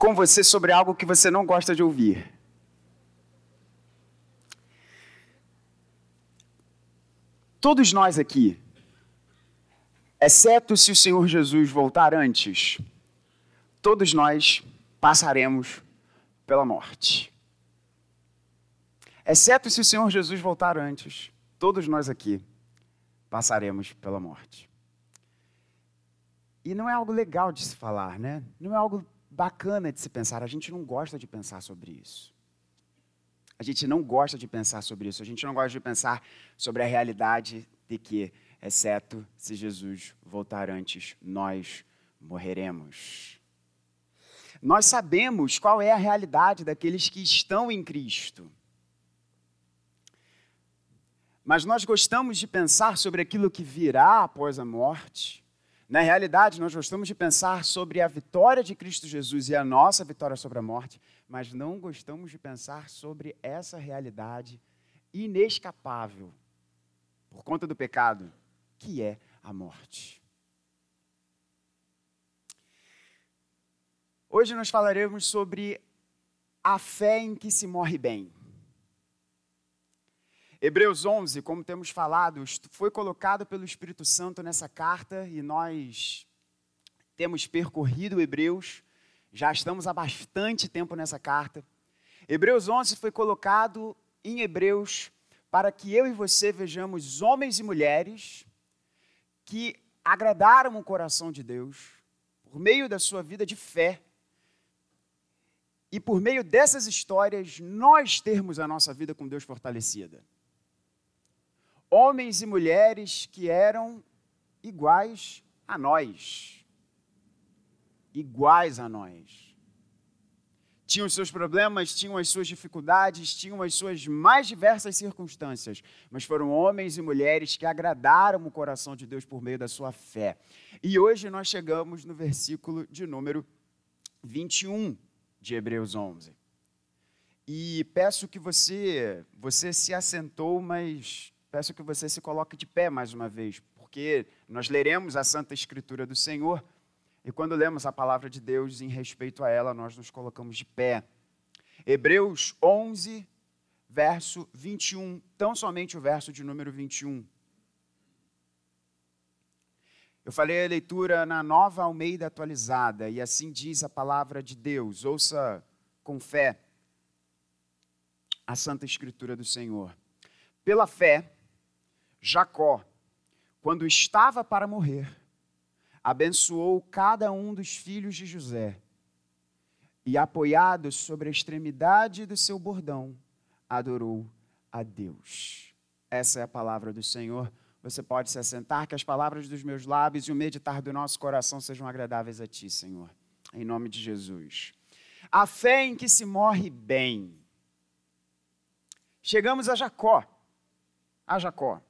com você sobre algo que você não gosta de ouvir. Todos nós aqui, exceto se o Senhor Jesus voltar antes, todos nós passaremos pela morte. Exceto se o Senhor Jesus voltar antes, todos nós aqui passaremos pela morte. E não é algo legal de se falar, né? Não é algo bacana de se pensar. A gente não gosta de pensar sobre isso. A gente não gosta de pensar sobre isso. A gente não gosta de pensar sobre a realidade de que, exceto se Jesus voltar antes, nós morreremos. Nós sabemos qual é a realidade daqueles que estão em Cristo. Mas nós gostamos de pensar sobre aquilo que virá após a morte. Na realidade, nós gostamos de pensar sobre a vitória de Cristo Jesus e a nossa vitória sobre a morte, mas não gostamos de pensar sobre essa realidade inescapável por conta do pecado, que é a morte. Hoje nós falaremos sobre a fé em que se morre bem. Hebreus 11, como temos falado, foi colocado pelo Espírito Santo nessa carta e nós temos percorrido Hebreus, já estamos há bastante tempo nessa carta. Hebreus 11 foi colocado em Hebreus para que eu e você vejamos homens e mulheres que agradaram o coração de Deus por meio da sua vida de fé. E por meio dessas histórias, nós termos a nossa vida com Deus fortalecida homens e mulheres que eram iguais a nós. Iguais a nós. Tinham os seus problemas, tinham as suas dificuldades, tinham as suas mais diversas circunstâncias, mas foram homens e mulheres que agradaram o coração de Deus por meio da sua fé. E hoje nós chegamos no versículo de número 21 de Hebreus 11. E peço que você, você se assentou, mas peço que você se coloque de pé mais uma vez, porque nós leremos a Santa Escritura do Senhor e quando lemos a palavra de Deus em respeito a ela, nós nos colocamos de pé. Hebreus 11, verso 21, tão somente o verso de número 21. Eu falei a leitura na nova Almeida atualizada, e assim diz a palavra de Deus. Ouça com fé a Santa Escritura do Senhor. Pela fé, Jacó, quando estava para morrer, abençoou cada um dos filhos de José e, apoiado sobre a extremidade do seu bordão, adorou a Deus. Essa é a palavra do Senhor. Você pode se assentar, que as palavras dos meus lábios e o meditar do nosso coração sejam agradáveis a Ti, Senhor. Em nome de Jesus. A fé em que se morre bem. Chegamos a Jacó. A Jacó.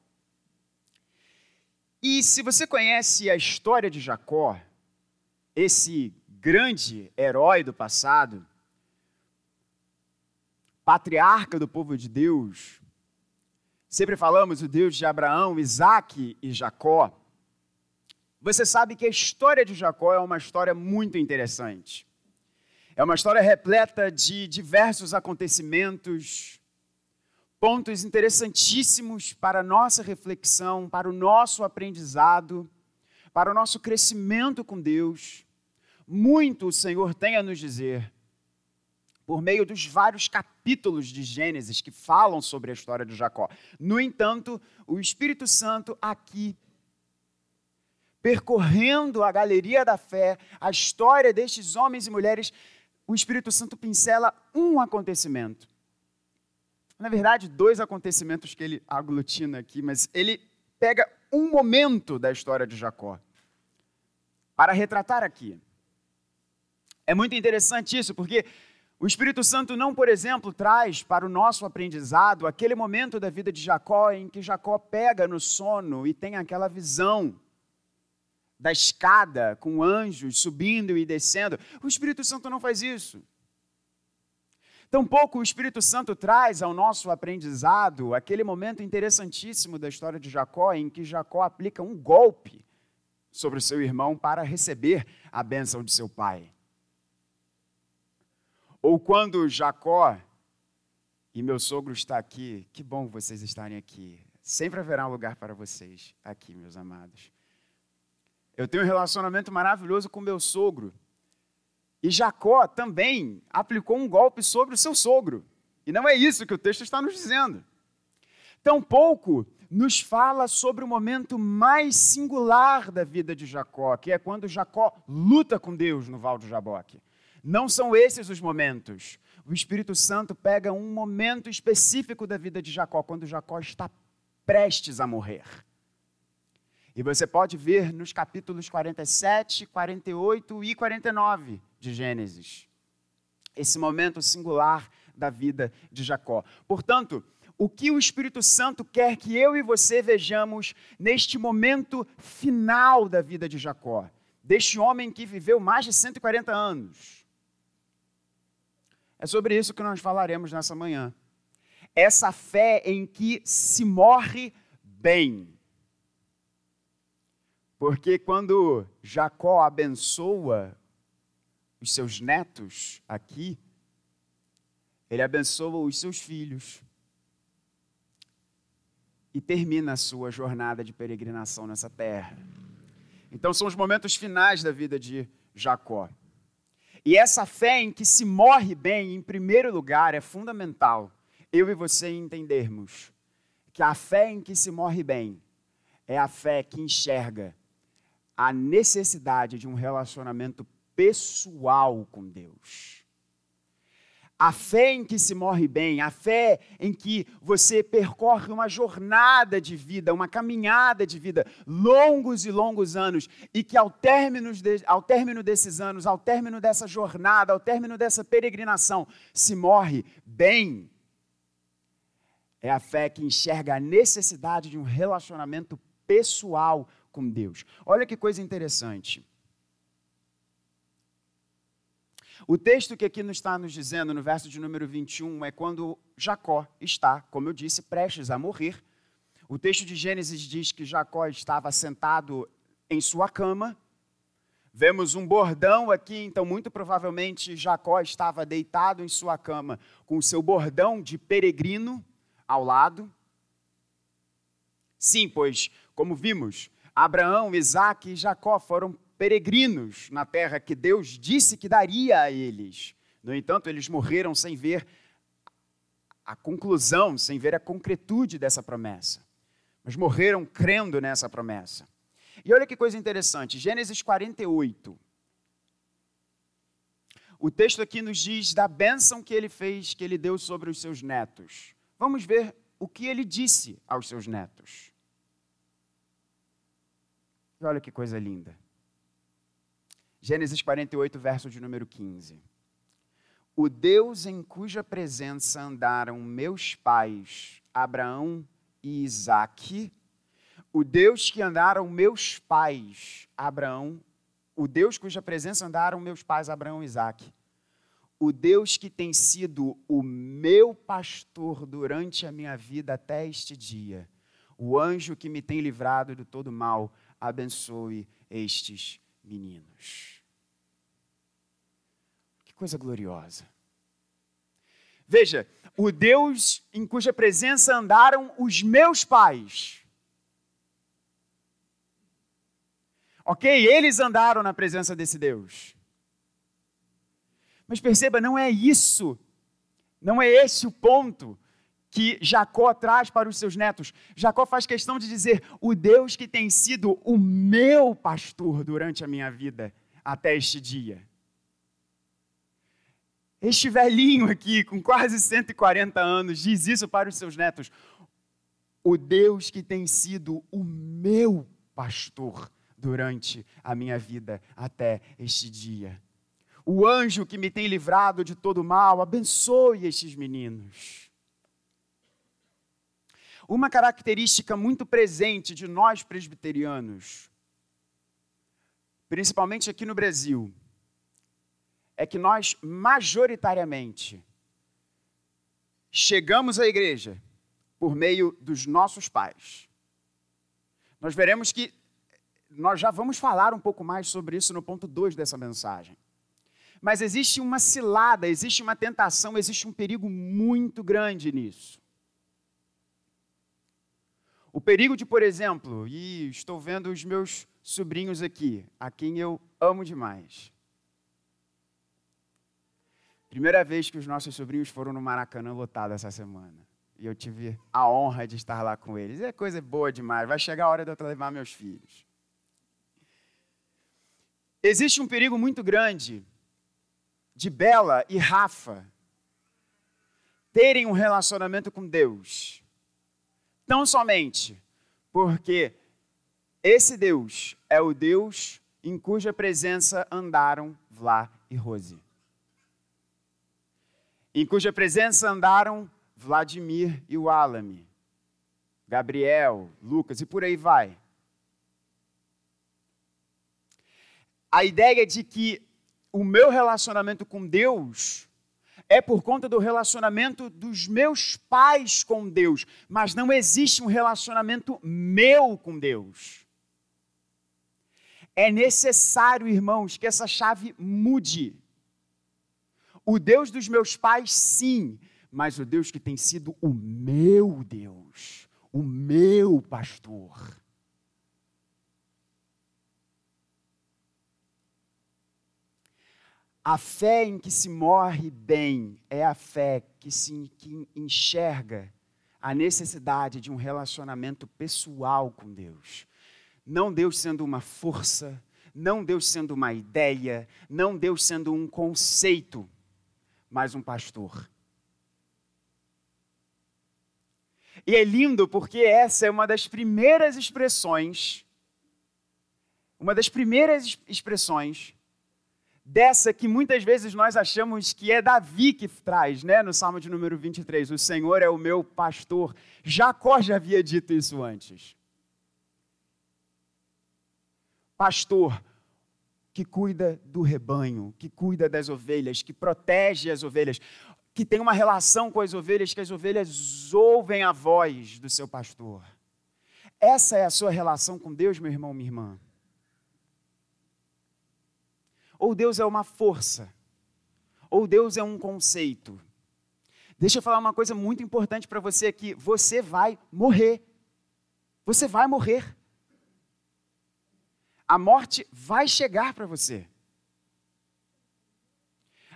E se você conhece a história de Jacó, esse grande herói do passado, patriarca do povo de Deus, sempre falamos o Deus de Abraão, Isaac e Jacó. Você sabe que a história de Jacó é uma história muito interessante. É uma história repleta de diversos acontecimentos, pontos interessantíssimos para a nossa reflexão, para o nosso aprendizado, para o nosso crescimento com Deus. Muito o Senhor tem a nos dizer por meio dos vários capítulos de Gênesis que falam sobre a história de Jacó. No entanto, o Espírito Santo aqui percorrendo a galeria da fé, a história destes homens e mulheres, o Espírito Santo pincela um acontecimento na verdade, dois acontecimentos que ele aglutina aqui, mas ele pega um momento da história de Jacó para retratar aqui. É muito interessante isso, porque o Espírito Santo não, por exemplo, traz para o nosso aprendizado aquele momento da vida de Jacó em que Jacó pega no sono e tem aquela visão da escada com anjos subindo e descendo. O Espírito Santo não faz isso. Tampouco o Espírito Santo traz ao nosso aprendizado aquele momento interessantíssimo da história de Jacó, em que Jacó aplica um golpe sobre o seu irmão para receber a bênção de seu pai. Ou quando Jacó, e meu sogro está aqui, que bom vocês estarem aqui. Sempre haverá um lugar para vocês aqui, meus amados. Eu tenho um relacionamento maravilhoso com meu sogro. E Jacó também aplicou um golpe sobre o seu sogro. E não é isso que o texto está nos dizendo. Tampouco nos fala sobre o momento mais singular da vida de Jacó, que é quando Jacó luta com Deus no Val do Jaboque. Não são esses os momentos. O Espírito Santo pega um momento específico da vida de Jacó, quando Jacó está prestes a morrer. E você pode ver nos capítulos 47, 48 e 49 de Gênesis esse momento singular da vida de Jacó. Portanto, o que o Espírito Santo quer que eu e você vejamos neste momento final da vida de Jacó, deste homem que viveu mais de 140 anos. É sobre isso que nós falaremos nessa manhã. Essa fé em que se morre bem. Porque quando Jacó abençoa os seus netos aqui, ele abençoa os seus filhos e termina a sua jornada de peregrinação nessa terra. Então, são os momentos finais da vida de Jacó. E essa fé em que se morre bem, em primeiro lugar, é fundamental eu e você entendermos que a fé em que se morre bem é a fé que enxerga a necessidade de um relacionamento pessoal com Deus. A fé em que se morre bem, a fé em que você percorre uma jornada de vida, uma caminhada de vida, longos e longos anos, e que ao término, de, ao término desses anos, ao término dessa jornada, ao término dessa peregrinação, se morre bem. É a fé que enxerga a necessidade de um relacionamento pessoal com Deus. Olha que coisa interessante. O texto que aqui nos está nos dizendo, no verso de número 21, é quando Jacó está, como eu disse, prestes a morrer. O texto de Gênesis diz que Jacó estava sentado em sua cama. Vemos um bordão aqui, então, muito provavelmente Jacó estava deitado em sua cama com o seu bordão de peregrino ao lado. Sim, pois, como vimos, Abraão, Isaac e Jacó foram peregrinos na terra que Deus disse que daria a eles. No entanto, eles morreram sem ver a conclusão, sem ver a concretude dessa promessa. Mas morreram crendo nessa promessa. E olha que coisa interessante, Gênesis 48. O texto aqui nos diz da bênção que ele fez, que ele deu sobre os seus netos. Vamos ver o que ele disse aos seus netos. E olha que coisa linda. Gênesis 48, verso de número 15. O Deus em cuja presença andaram meus pais, Abraão e Isaque, o Deus que andaram meus pais, Abraão, o Deus cuja presença andaram meus pais, Abraão e Isaque, o Deus que tem sido o meu pastor durante a minha vida até este dia, o anjo que me tem livrado de todo mal, abençoe estes meninos. Que coisa gloriosa. Veja, o Deus em cuja presença andaram os meus pais. Ok, eles andaram na presença desse Deus. Mas perceba, não é isso, não é esse o ponto que Jacó traz para os seus netos. Jacó faz questão de dizer: o Deus que tem sido o meu pastor durante a minha vida até este dia. Este velhinho aqui, com quase 140 anos, diz isso para os seus netos: o Deus que tem sido o meu pastor durante a minha vida até este dia. O anjo que me tem livrado de todo mal, abençoe estes meninos. Uma característica muito presente de nós presbiterianos, principalmente aqui no Brasil, é que nós, majoritariamente, chegamos à igreja por meio dos nossos pais. Nós veremos que nós já vamos falar um pouco mais sobre isso no ponto 2 dessa mensagem. Mas existe uma cilada, existe uma tentação, existe um perigo muito grande nisso. O perigo de, por exemplo, e estou vendo os meus sobrinhos aqui, a quem eu amo demais. Primeira vez que os nossos sobrinhos foram no Maracanã lotado essa semana. E eu tive a honra de estar lá com eles. É coisa boa demais. Vai chegar a hora de eu levar meus filhos. Existe um perigo muito grande de Bela e Rafa terem um relacionamento com Deus. Tão somente porque esse Deus é o Deus em cuja presença andaram Vlá e Rose. Em cuja presença andaram Vladimir e o Alame, Gabriel, Lucas e por aí vai. A ideia de que o meu relacionamento com Deus é por conta do relacionamento dos meus pais com Deus, mas não existe um relacionamento meu com Deus. É necessário, irmãos, que essa chave mude. O Deus dos meus pais, sim, mas o Deus que tem sido o meu Deus, o meu pastor. A fé em que se morre bem é a fé que se que enxerga a necessidade de um relacionamento pessoal com Deus. Não Deus sendo uma força, não Deus sendo uma ideia, não Deus sendo um conceito, mas um pastor. E é lindo porque essa é uma das primeiras expressões, uma das primeiras expressões dessa que muitas vezes nós achamos que é Davi que traz, né? No Salmo de número 23, o Senhor é o meu pastor. Jacó já havia dito isso antes. Pastor que cuida do rebanho, que cuida das ovelhas, que protege as ovelhas que tem uma relação com as ovelhas, que as ovelhas ouvem a voz do seu pastor. Essa é a sua relação com Deus, meu irmão, minha irmã. Ou Deus é uma força, ou Deus é um conceito. Deixa eu falar uma coisa muito importante para você aqui: você vai morrer. Você vai morrer. A morte vai chegar para você.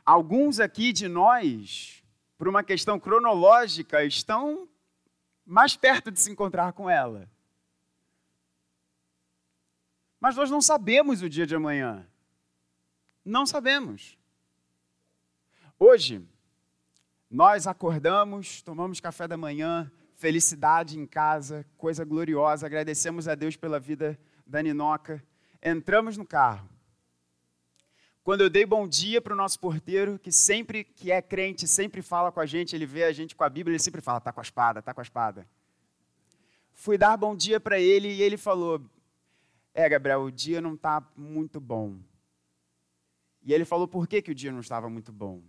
Alguns aqui de nós, por uma questão cronológica, estão mais perto de se encontrar com ela. Mas nós não sabemos o dia de amanhã. Não sabemos. Hoje, nós acordamos, tomamos café da manhã, felicidade em casa, coisa gloriosa, agradecemos a Deus pela vida da Ninoca. Entramos no carro. Quando eu dei bom dia para o nosso porteiro, que sempre que é crente, sempre fala com a gente, ele vê a gente com a Bíblia, ele sempre fala, tá com a espada, tá com a espada. Fui dar bom dia para ele e ele falou, é, Gabriel, o dia não está muito bom. E ele falou por que, que o dia não estava muito bom.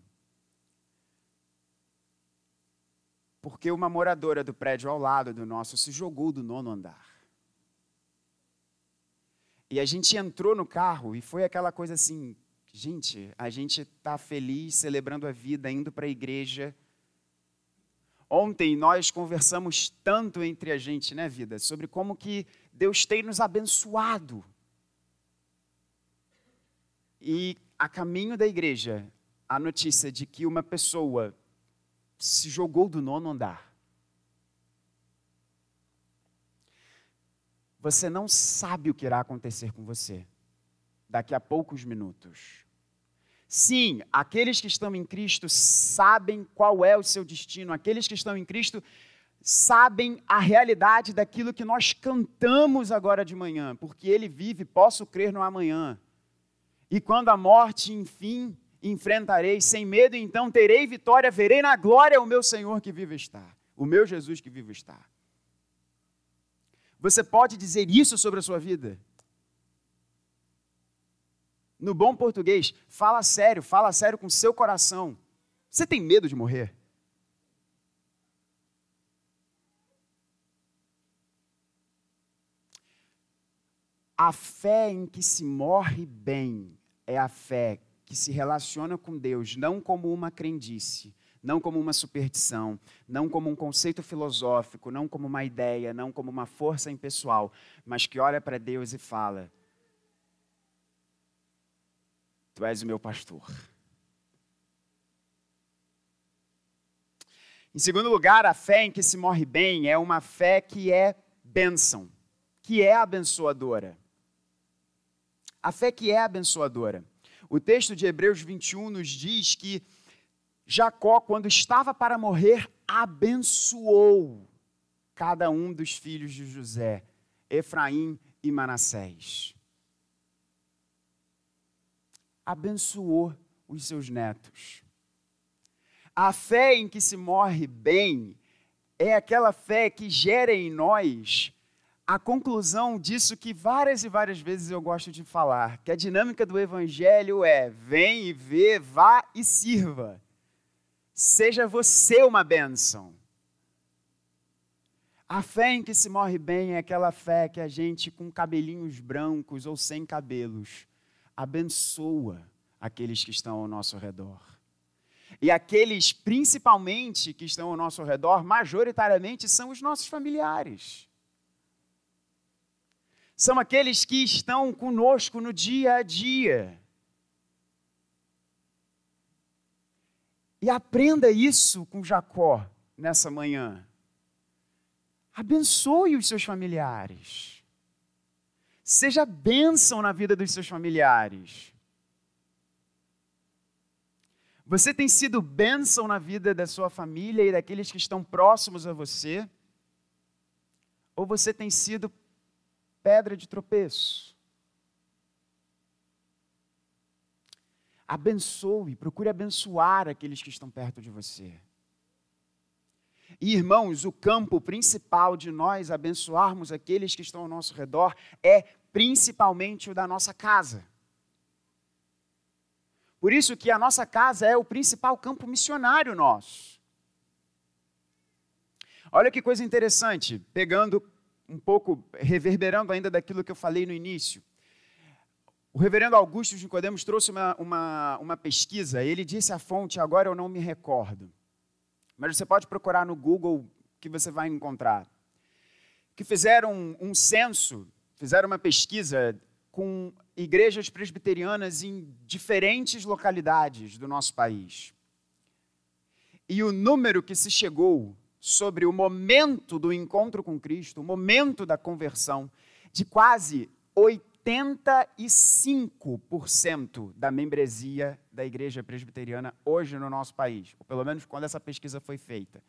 Porque uma moradora do prédio ao lado do nosso se jogou do nono andar. E a gente entrou no carro e foi aquela coisa assim, Gente, a gente está feliz, celebrando a vida, indo para a igreja. Ontem nós conversamos tanto entre a gente, né, vida, sobre como que Deus tem nos abençoado. E a caminho da igreja, a notícia de que uma pessoa se jogou do nono andar. Você não sabe o que irá acontecer com você daqui a poucos minutos. Sim, aqueles que estão em Cristo sabem qual é o seu destino, aqueles que estão em Cristo sabem a realidade daquilo que nós cantamos agora de manhã, porque Ele vive, posso crer no amanhã. E quando a morte, enfim, enfrentarei, sem medo, então terei vitória, verei na glória o meu Senhor que vive está, o meu Jesus que vive está. Você pode dizer isso sobre a sua vida? no bom português, fala sério, fala sério com seu coração. Você tem medo de morrer? A fé em que se morre bem é a fé que se relaciona com Deus não como uma crendice, não como uma superstição, não como um conceito filosófico, não como uma ideia, não como uma força impessoal, mas que olha para Deus e fala: Tu és o meu pastor. Em segundo lugar, a fé em que se morre bem é uma fé que é bênção, que é abençoadora. A fé que é abençoadora. O texto de Hebreus 21 nos diz que Jacó, quando estava para morrer, abençoou cada um dos filhos de José, Efraim e Manassés. Abençoou os seus netos. A fé em que se morre bem é aquela fé que gera em nós a conclusão disso que várias e várias vezes eu gosto de falar, que a dinâmica do evangelho é: vem e vê, vá e sirva. Seja você uma bênção. A fé em que se morre bem é aquela fé que a gente, com cabelinhos brancos ou sem cabelos, abençoa aqueles que estão ao nosso redor. E aqueles, principalmente, que estão ao nosso redor, majoritariamente, são os nossos familiares. São aqueles que estão conosco no dia a dia. E aprenda isso com Jacó nessa manhã. Abençoe os seus familiares. Seja bênção na vida dos seus familiares. Você tem sido bênção na vida da sua família e daqueles que estão próximos a você? Ou você tem sido pedra de tropeço? Abençoe, procure abençoar aqueles que estão perto de você. E, irmãos, o campo principal de nós abençoarmos aqueles que estão ao nosso redor é principalmente o da nossa casa. Por isso que a nossa casa é o principal campo missionário nosso. Olha que coisa interessante, pegando um pouco, reverberando ainda daquilo que eu falei no início. O reverendo Augusto de Nicodemos trouxe uma, uma, uma pesquisa, ele disse a fonte, agora eu não me recordo. Mas você pode procurar no Google que você vai encontrar. Que fizeram um, um censo, fizeram uma pesquisa com igrejas presbiterianas em diferentes localidades do nosso país. E o número que se chegou sobre o momento do encontro com Cristo, o momento da conversão, de quase 80 85% da membresia da igreja presbiteriana hoje no nosso país, ou pelo menos quando essa pesquisa foi feita.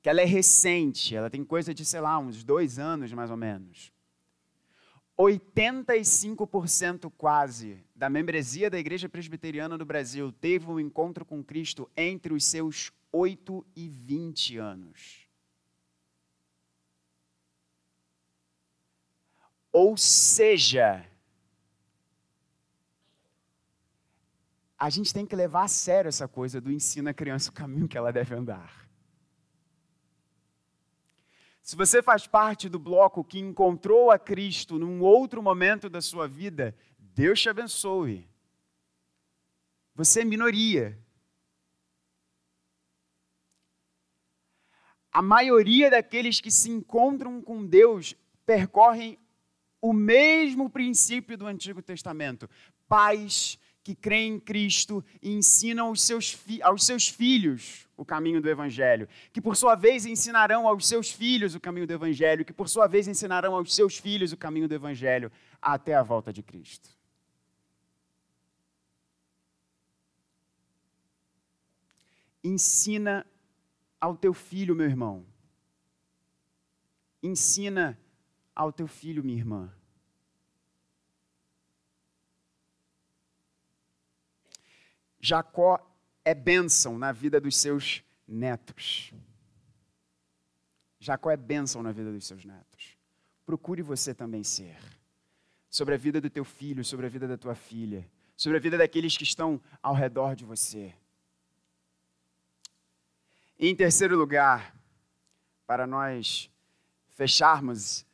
Que ela é recente, ela tem coisa de, sei lá, uns dois anos mais ou menos. 85% quase da membresia da igreja presbiteriana do Brasil teve um encontro com Cristo entre os seus 8 e 20 anos. Ou seja, a gente tem que levar a sério essa coisa do ensina a criança o caminho que ela deve andar. Se você faz parte do bloco que encontrou a Cristo num outro momento da sua vida, Deus te abençoe. Você é minoria. A maioria daqueles que se encontram com Deus percorrem o mesmo princípio do Antigo Testamento. Pais que creem em Cristo e ensinam aos seus, aos seus filhos o caminho do Evangelho, que por sua vez ensinarão aos seus filhos o caminho do Evangelho, que por sua vez ensinarão aos seus filhos o caminho do Evangelho até a volta de Cristo. Ensina ao teu filho, meu irmão. Ensina ao teu filho, minha irmã. Jacó é bênção na vida dos seus netos. Jacó é bênção na vida dos seus netos. Procure você também ser. Sobre a vida do teu filho, sobre a vida da tua filha, sobre a vida daqueles que estão ao redor de você. E em terceiro lugar, para nós fecharmos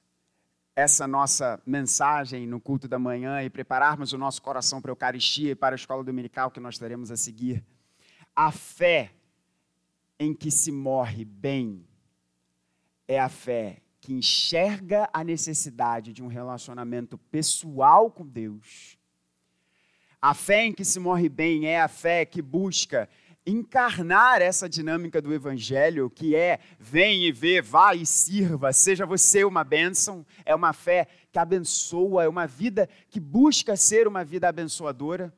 essa nossa mensagem no culto da manhã e prepararmos o nosso coração para a Eucaristia e para a escola dominical que nós teremos a seguir, a fé em que se morre bem é a fé que enxerga a necessidade de um relacionamento pessoal com Deus. A fé em que se morre bem é a fé que busca encarnar essa dinâmica do evangelho, que é vem e vê, vá e sirva, seja você uma bênção, é uma fé que abençoa, é uma vida que busca ser uma vida abençoadora,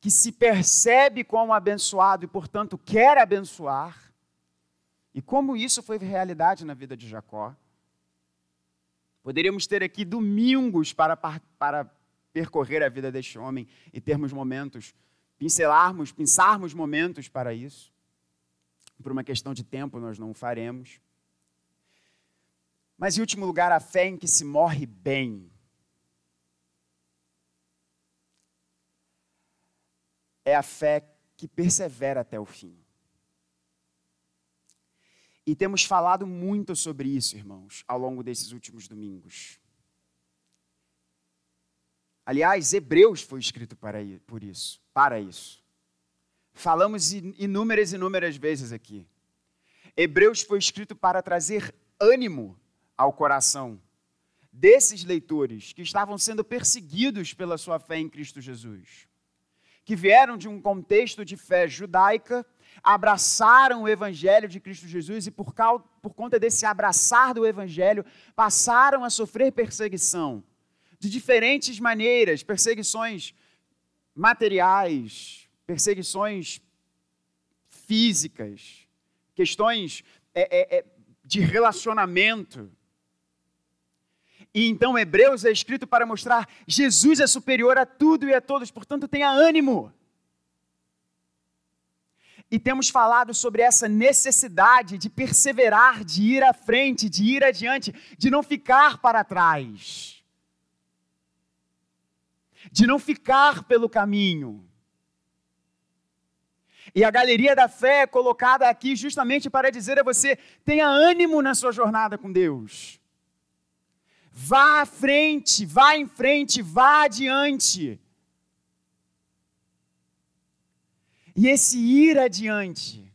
que se percebe como abençoado e, portanto, quer abençoar. E como isso foi realidade na vida de Jacó. Poderíamos ter aqui domingos para, para percorrer a vida deste homem e termos momentos pincelarmos, pensarmos momentos para isso. Por uma questão de tempo, nós não o faremos. Mas, em último lugar, a fé em que se morre bem. É a fé que persevera até o fim. E temos falado muito sobre isso, irmãos, ao longo desses últimos domingos. Aliás, Hebreus foi escrito para por isso, para isso. Falamos inúmeras e inúmeras vezes aqui. Hebreus foi escrito para trazer ânimo ao coração desses leitores que estavam sendo perseguidos pela sua fé em Cristo Jesus, que vieram de um contexto de fé judaica, abraçaram o evangelho de Cristo Jesus e por, por conta desse abraçar do evangelho passaram a sofrer perseguição de diferentes maneiras perseguições materiais, perseguições físicas, questões é, é, é, de relacionamento. E então Hebreus é escrito para mostrar Jesus é superior a tudo e a todos, portanto tenha ânimo. E temos falado sobre essa necessidade de perseverar, de ir à frente, de ir adiante, de não ficar para trás de não ficar pelo caminho. E a galeria da fé é colocada aqui justamente para dizer a você: tenha ânimo na sua jornada com Deus. Vá à frente, vá em frente, vá adiante. E esse ir adiante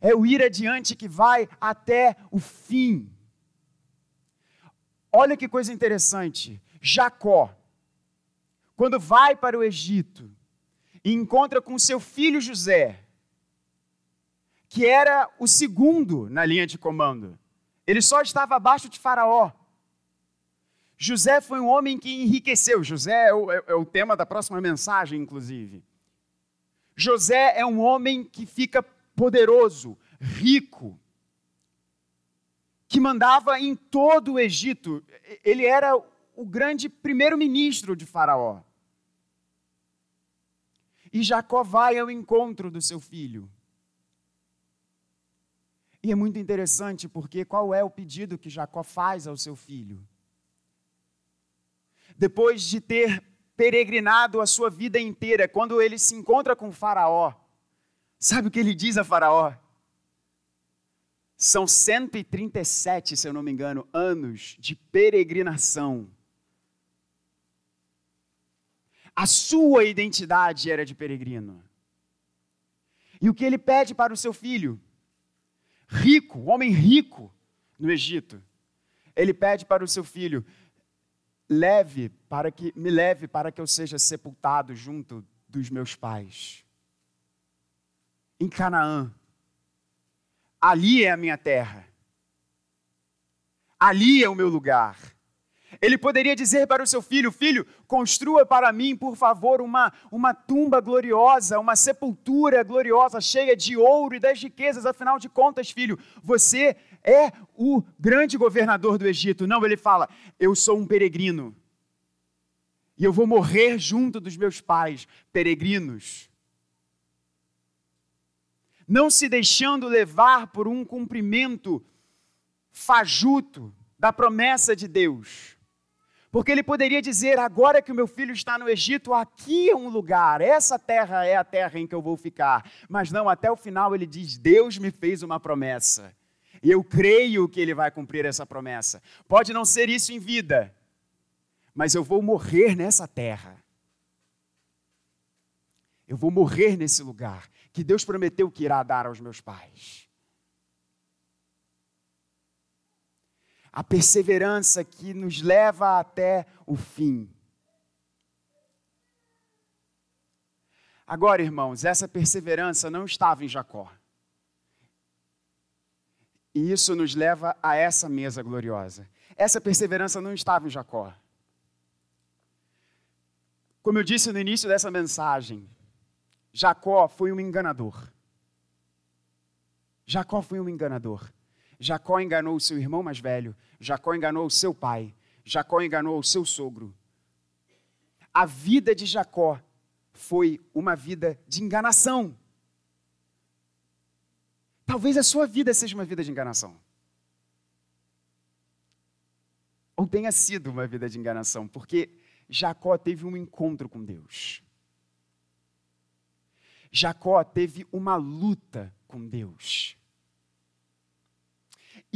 é o ir adiante que vai até o fim. Olha que coisa interessante. Jacó, quando vai para o Egito e encontra com seu filho José, que era o segundo na linha de comando. Ele só estava abaixo de Faraó. José foi um homem que enriqueceu. José é o, é, é o tema da próxima mensagem, inclusive. José é um homem que fica poderoso, rico, que mandava em todo o Egito. Ele era o grande primeiro-ministro de Faraó. E Jacó vai ao encontro do seu filho. E é muito interessante porque qual é o pedido que Jacó faz ao seu filho? Depois de ter peregrinado a sua vida inteira, quando ele se encontra com Faraó, sabe o que ele diz a Faraó? São 137, se eu não me engano, anos de peregrinação a sua identidade era de peregrino. E o que ele pede para o seu filho? Rico, homem rico no Egito. Ele pede para o seu filho: leve para que me leve para que eu seja sepultado junto dos meus pais. Em Canaã. Ali é a minha terra. Ali é o meu lugar. Ele poderia dizer para o seu filho: Filho, construa para mim, por favor, uma, uma tumba gloriosa, uma sepultura gloriosa, cheia de ouro e das riquezas. Afinal de contas, filho, você é o grande governador do Egito. Não, ele fala: Eu sou um peregrino. E eu vou morrer junto dos meus pais, peregrinos. Não se deixando levar por um cumprimento fajuto da promessa de Deus porque ele poderia dizer: agora que o meu filho está no Egito, aqui é um lugar, essa terra é a terra em que eu vou ficar. Mas não, até o final ele diz: Deus me fez uma promessa. E eu creio que ele vai cumprir essa promessa. Pode não ser isso em vida, mas eu vou morrer nessa terra. Eu vou morrer nesse lugar que Deus prometeu que irá dar aos meus pais. A perseverança que nos leva até o fim. Agora, irmãos, essa perseverança não estava em Jacó. E isso nos leva a essa mesa gloriosa. Essa perseverança não estava em Jacó. Como eu disse no início dessa mensagem, Jacó foi um enganador. Jacó foi um enganador. Jacó enganou seu irmão mais velho. Jacó enganou seu pai. Jacó enganou o seu sogro. A vida de Jacó foi uma vida de enganação. Talvez a sua vida seja uma vida de enganação. Ou tenha sido uma vida de enganação, porque Jacó teve um encontro com Deus. Jacó teve uma luta com Deus.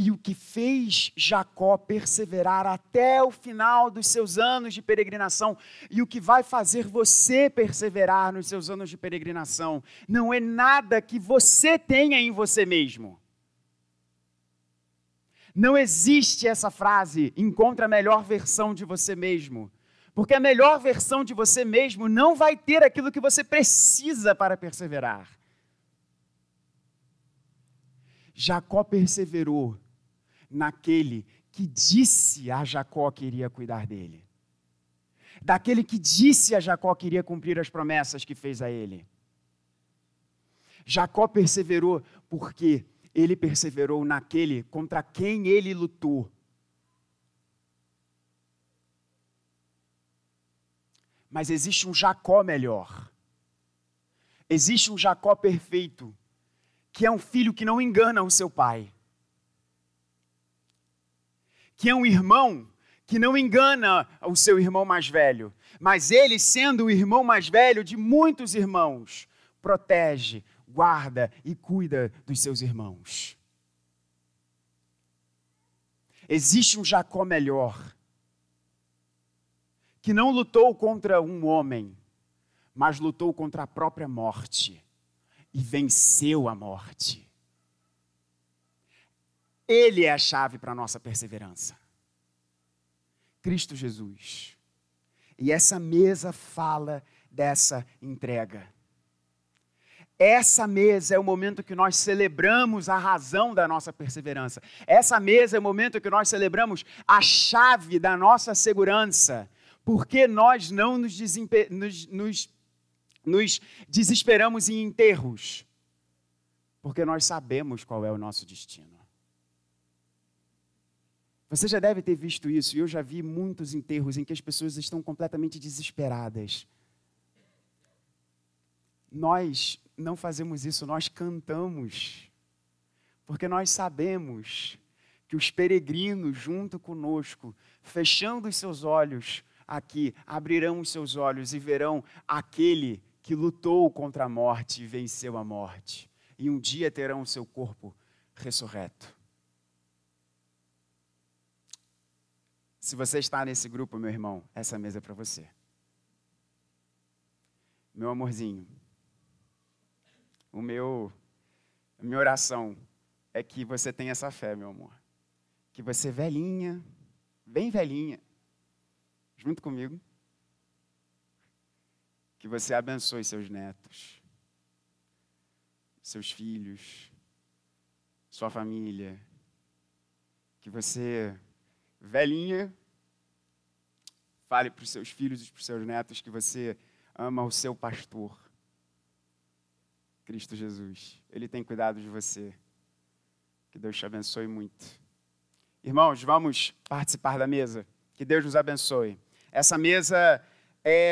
E o que fez Jacó perseverar até o final dos seus anos de peregrinação, e o que vai fazer você perseverar nos seus anos de peregrinação, não é nada que você tenha em você mesmo. Não existe essa frase, encontra a melhor versão de você mesmo. Porque a melhor versão de você mesmo não vai ter aquilo que você precisa para perseverar. Jacó perseverou naquele que disse a Jacó que iria cuidar dele. Daquele que disse a Jacó que iria cumprir as promessas que fez a ele. Jacó perseverou porque ele perseverou naquele contra quem ele lutou. Mas existe um Jacó melhor. Existe um Jacó perfeito, que é um filho que não engana o seu pai que é um irmão que não engana o seu irmão mais velho, mas ele, sendo o irmão mais velho de muitos irmãos, protege, guarda e cuida dos seus irmãos. Existe um Jacó melhor, que não lutou contra um homem, mas lutou contra a própria morte e venceu a morte. Ele é a chave para a nossa perseverança. Cristo Jesus. E essa mesa fala dessa entrega. Essa mesa é o momento que nós celebramos a razão da nossa perseverança. Essa mesa é o momento que nós celebramos a chave da nossa segurança. Porque nós não nos, nos, nos, nos desesperamos em enterros. Porque nós sabemos qual é o nosso destino. Você já deve ter visto isso, e eu já vi muitos enterros em que as pessoas estão completamente desesperadas. Nós não fazemos isso, nós cantamos, porque nós sabemos que os peregrinos junto conosco, fechando os seus olhos aqui, abrirão os seus olhos e verão aquele que lutou contra a morte e venceu a morte, e um dia terão o seu corpo ressurreto. Se você está nesse grupo, meu irmão, essa mesa é para você. Meu amorzinho, o meu, a minha oração é que você tenha essa fé, meu amor. Que você velhinha, bem velhinha, junto comigo, que você abençoe seus netos, seus filhos, sua família, que você, velhinha, Fale para os seus filhos e para os seus netos que você ama o seu pastor, Cristo Jesus. Ele tem cuidado de você. Que Deus te abençoe muito. Irmãos, vamos participar da mesa. Que Deus nos abençoe. Essa mesa é